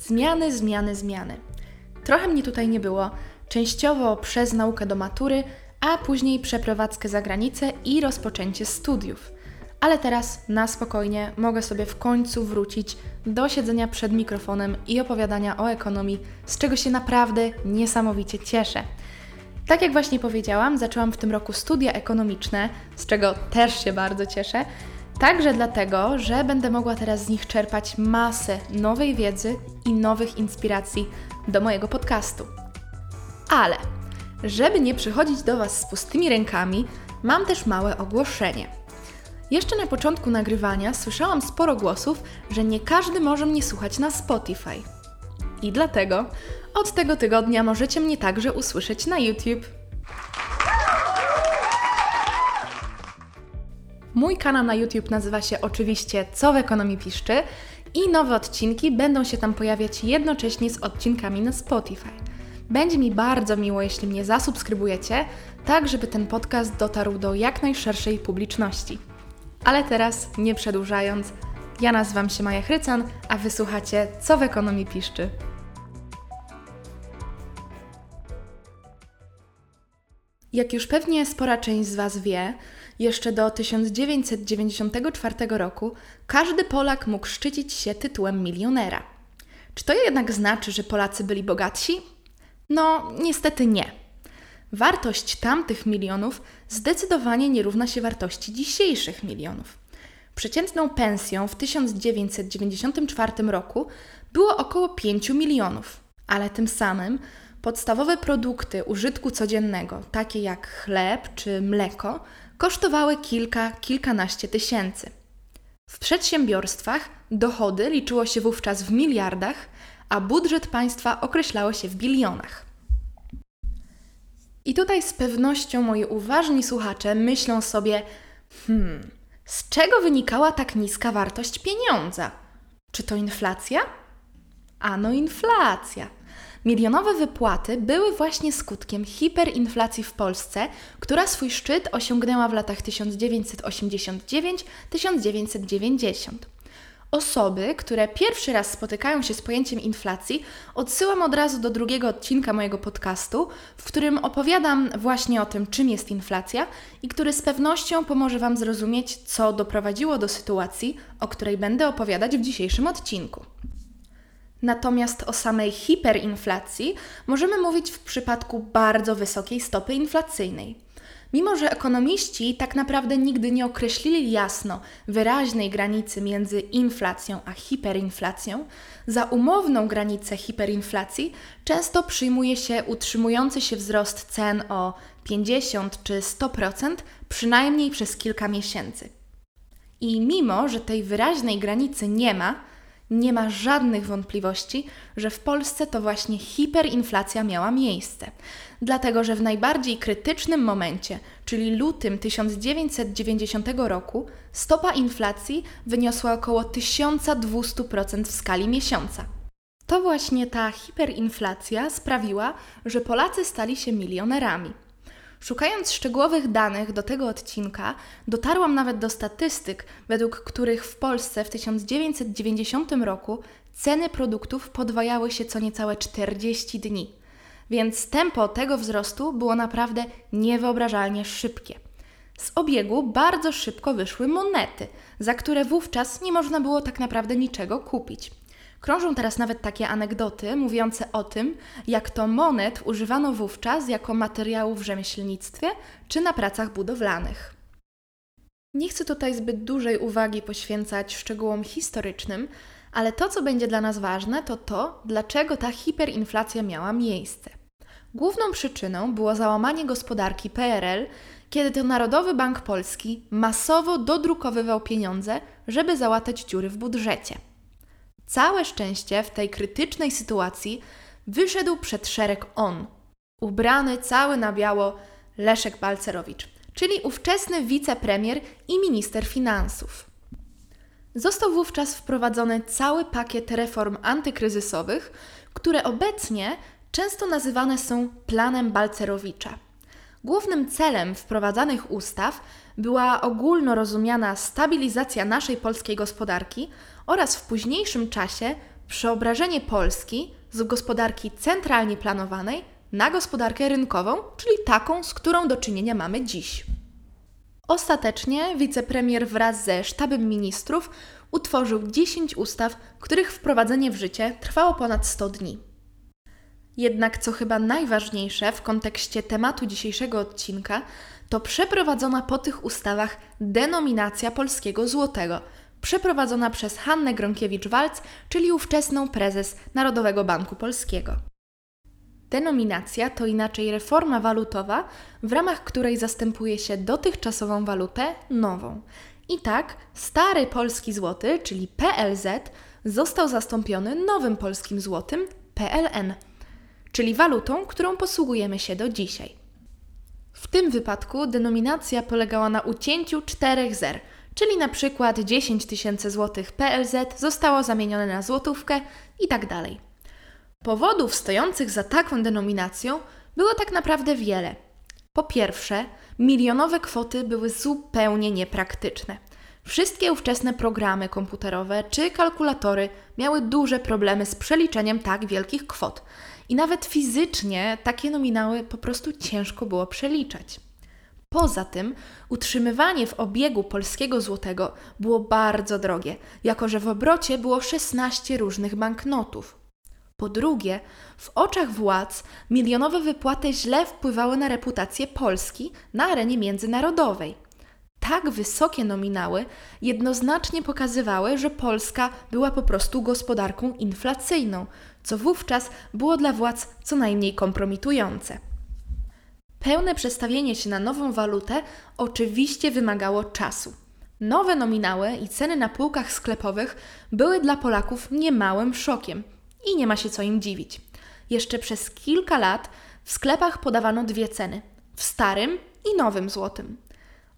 Zmiany, zmiany, zmiany. Trochę mnie tutaj nie było, częściowo przez naukę do matury, a później przeprowadzkę za granicę i rozpoczęcie studiów. Ale teraz na spokojnie mogę sobie w końcu wrócić do siedzenia przed mikrofonem i opowiadania o ekonomii, z czego się naprawdę niesamowicie cieszę. Tak jak właśnie powiedziałam, zaczęłam w tym roku studia ekonomiczne, z czego też się bardzo cieszę. Także dlatego, że będę mogła teraz z nich czerpać masę nowej wiedzy i nowych inspiracji do mojego podcastu. Ale, żeby nie przychodzić do Was z pustymi rękami, mam też małe ogłoszenie. Jeszcze na początku nagrywania słyszałam sporo głosów, że nie każdy może mnie słuchać na Spotify. I dlatego od tego tygodnia możecie mnie także usłyszeć na YouTube. Mój kanał na YouTube nazywa się oczywiście Co w ekonomii piszczy i nowe odcinki będą się tam pojawiać jednocześnie z odcinkami na Spotify. Będzie mi bardzo miło, jeśli mnie zasubskrybujecie, tak żeby ten podcast dotarł do jak najszerszej publiczności. Ale teraz, nie przedłużając, ja nazywam się Maja Chrycan, a wysłuchacie Co w ekonomii piszczy. Jak już pewnie spora część z Was wie, jeszcze do 1994 roku każdy Polak mógł szczycić się tytułem milionera. Czy to jednak znaczy, że Polacy byli bogatsi? No, niestety nie. Wartość tamtych milionów zdecydowanie nie równa się wartości dzisiejszych milionów. Przeciętną pensją w 1994 roku było około 5 milionów, ale tym samym podstawowe produkty użytku codziennego, takie jak chleb czy mleko, kosztowały kilka, kilkanaście tysięcy. W przedsiębiorstwach dochody liczyło się wówczas w miliardach, a budżet państwa określało się w bilionach. I tutaj z pewnością moi uważni słuchacze myślą sobie: hmm, z czego wynikała tak niska wartość pieniądza? Czy to inflacja? Ano inflacja. Milionowe wypłaty były właśnie skutkiem hiperinflacji w Polsce, która swój szczyt osiągnęła w latach 1989-1990. Osoby, które pierwszy raz spotykają się z pojęciem inflacji, odsyłam od razu do drugiego odcinka mojego podcastu, w którym opowiadam właśnie o tym, czym jest inflacja i który z pewnością pomoże Wam zrozumieć, co doprowadziło do sytuacji, o której będę opowiadać w dzisiejszym odcinku. Natomiast o samej hiperinflacji możemy mówić w przypadku bardzo wysokiej stopy inflacyjnej. Mimo, że ekonomiści tak naprawdę nigdy nie określili jasno wyraźnej granicy między inflacją a hiperinflacją, za umowną granicę hiperinflacji często przyjmuje się utrzymujący się wzrost cen o 50 czy 100% przynajmniej przez kilka miesięcy. I mimo, że tej wyraźnej granicy nie ma, nie ma żadnych wątpliwości, że w Polsce to właśnie hiperinflacja miała miejsce. Dlatego, że w najbardziej krytycznym momencie, czyli lutym 1990 roku, stopa inflacji wyniosła około 1200% w skali miesiąca. To właśnie ta hiperinflacja sprawiła, że Polacy stali się milionerami. Szukając szczegółowych danych do tego odcinka, dotarłam nawet do statystyk, według których w Polsce w 1990 roku ceny produktów podwajały się co niecałe 40 dni. Więc tempo tego wzrostu było naprawdę niewyobrażalnie szybkie. Z obiegu bardzo szybko wyszły monety, za które wówczas nie można było tak naprawdę niczego kupić. Krążą teraz nawet takie anegdoty mówiące o tym, jak to monet używano wówczas jako materiału w rzemieślnictwie czy na pracach budowlanych. Nie chcę tutaj zbyt dużej uwagi poświęcać szczegółom historycznym, ale to, co będzie dla nas ważne, to to, dlaczego ta hiperinflacja miała miejsce. Główną przyczyną było załamanie gospodarki PRL, kiedy to Narodowy Bank Polski masowo dodrukowywał pieniądze, żeby załatać dziury w budżecie. Całe szczęście w tej krytycznej sytuacji wyszedł przed szereg on, ubrany cały na biało Leszek Balcerowicz, czyli ówczesny wicepremier i minister finansów. Został wówczas wprowadzony cały pakiet reform antykryzysowych, które obecnie często nazywane są planem Balcerowicza. Głównym celem wprowadzanych ustaw była ogólnorozumiana stabilizacja naszej polskiej gospodarki oraz w późniejszym czasie przeobrażenie Polski z gospodarki centralnie planowanej na gospodarkę rynkową, czyli taką, z którą do czynienia mamy dziś. Ostatecznie wicepremier wraz ze sztabem ministrów utworzył 10 ustaw, których wprowadzenie w życie trwało ponad 100 dni. Jednak co chyba najważniejsze w kontekście tematu dzisiejszego odcinka, to przeprowadzona po tych ustawach denominacja polskiego złotego, przeprowadzona przez Hannę Gronkiewicz-Walc, czyli ówczesną prezes Narodowego Banku Polskiego. Denominacja to inaczej reforma walutowa, w ramach której zastępuje się dotychczasową walutę nową. I tak stary polski złoty, czyli PLZ, został zastąpiony nowym polskim złotym PLN, czyli walutą, którą posługujemy się do dzisiaj. W tym wypadku denominacja polegała na ucięciu czterech zer, czyli na przykład 10 tysięcy złotych PLZ zostało zamienione na złotówkę i tak dalej. Powodów stojących za taką denominacją było tak naprawdę wiele. Po pierwsze, milionowe kwoty były zupełnie niepraktyczne. Wszystkie ówczesne programy komputerowe czy kalkulatory miały duże problemy z przeliczeniem tak wielkich kwot i nawet fizycznie takie nominały po prostu ciężko było przeliczać. Poza tym utrzymywanie w obiegu polskiego złotego było bardzo drogie, jako że w obrocie było 16 różnych banknotów. Po drugie, w oczach władz milionowe wypłaty źle wpływały na reputację Polski na arenie międzynarodowej. Tak wysokie nominały jednoznacznie pokazywały, że Polska była po prostu gospodarką inflacyjną, co wówczas było dla władz co najmniej kompromitujące. Pełne przestawienie się na nową walutę oczywiście wymagało czasu. Nowe nominały i ceny na półkach sklepowych były dla Polaków niemałym szokiem i nie ma się co im dziwić. Jeszcze przez kilka lat w sklepach podawano dwie ceny w starym i nowym złotym.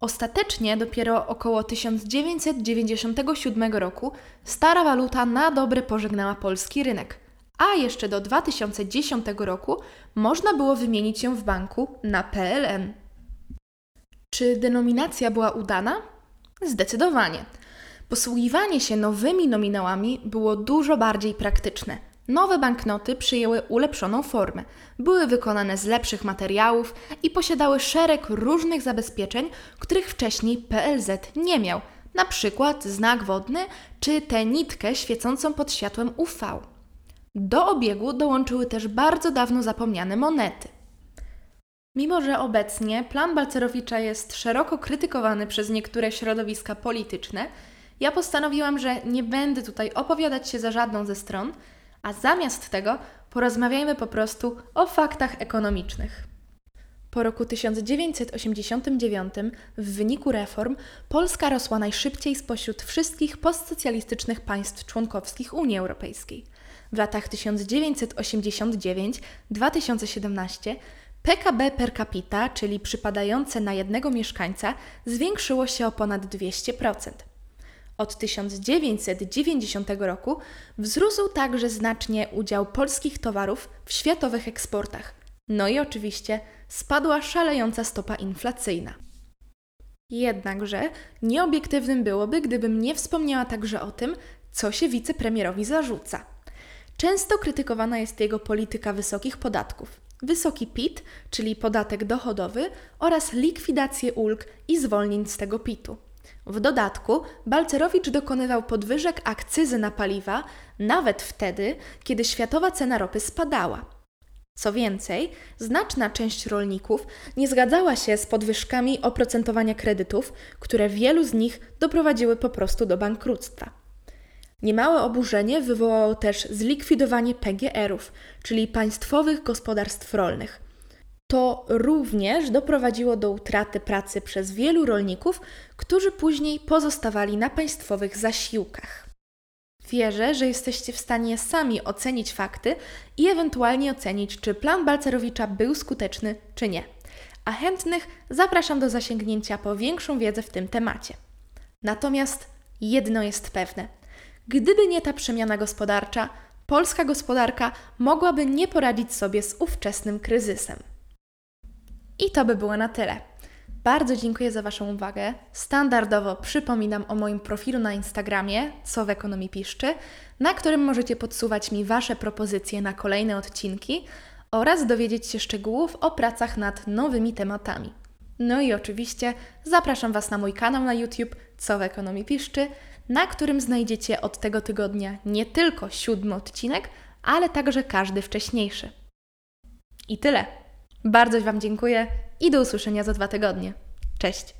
Ostatecznie dopiero około 1997 roku stara waluta na dobre pożegnała polski rynek, a jeszcze do 2010 roku można było wymienić ją w banku na PLN. Czy denominacja była udana? Zdecydowanie. Posługiwanie się nowymi nominałami było dużo bardziej praktyczne. Nowe banknoty przyjęły ulepszoną formę, były wykonane z lepszych materiałów i posiadały szereg różnych zabezpieczeń, których wcześniej PLZ nie miał, na przykład znak wodny czy tę nitkę świecącą pod światłem UV. Do obiegu dołączyły też bardzo dawno zapomniane monety. Mimo, że obecnie plan Balcerowicza jest szeroko krytykowany przez niektóre środowiska polityczne, ja postanowiłam, że nie będę tutaj opowiadać się za żadną ze stron, a zamiast tego porozmawiajmy po prostu o faktach ekonomicznych. Po roku 1989 w wyniku reform Polska rosła najszybciej spośród wszystkich postsocjalistycznych państw członkowskich Unii Europejskiej. W latach 1989-2017 PKB per capita, czyli przypadające na jednego mieszkańca, zwiększyło się o ponad 200%. Od 1990 roku wzrósł także znacznie udział polskich towarów w światowych eksportach. No i oczywiście spadła szalejąca stopa inflacyjna. Jednakże nieobiektywnym byłoby, gdybym nie wspomniała także o tym, co się wicepremierowi zarzuca. Często krytykowana jest jego polityka wysokich podatków. Wysoki PIT, czyli podatek dochodowy, oraz likwidację ulg i zwolnień z tego PIT-u. W dodatku Balcerowicz dokonywał podwyżek akcyzy na paliwa nawet wtedy, kiedy światowa cena ropy spadała. Co więcej, znaczna część rolników nie zgadzała się z podwyżkami oprocentowania kredytów, które wielu z nich doprowadziły po prostu do bankructwa. Niemałe oburzenie wywołało też zlikwidowanie PGR-ów, czyli państwowych gospodarstw rolnych. To również doprowadziło do utraty pracy przez wielu rolników, którzy później pozostawali na państwowych zasiłkach. Wierzę, że jesteście w stanie sami ocenić fakty i ewentualnie ocenić, czy plan Balcerowicza był skuteczny, czy nie. A chętnych zapraszam do zasięgnięcia po większą wiedzę w tym temacie. Natomiast jedno jest pewne: gdyby nie ta przemiana gospodarcza, polska gospodarka mogłaby nie poradzić sobie z ówczesnym kryzysem. I to by było na tyle. Bardzo dziękuję za Waszą uwagę. Standardowo przypominam o moim profilu na Instagramie, co w ekonomii piszczy, na którym możecie podsuwać mi Wasze propozycje na kolejne odcinki oraz dowiedzieć się szczegółów o pracach nad nowymi tematami. No i oczywiście zapraszam Was na mój kanał na YouTube, co w ekonomii piszczy, na którym znajdziecie od tego tygodnia nie tylko siódmy odcinek, ale także każdy wcześniejszy. I tyle. Bardzo Wam dziękuję i do usłyszenia za dwa tygodnie. Cześć!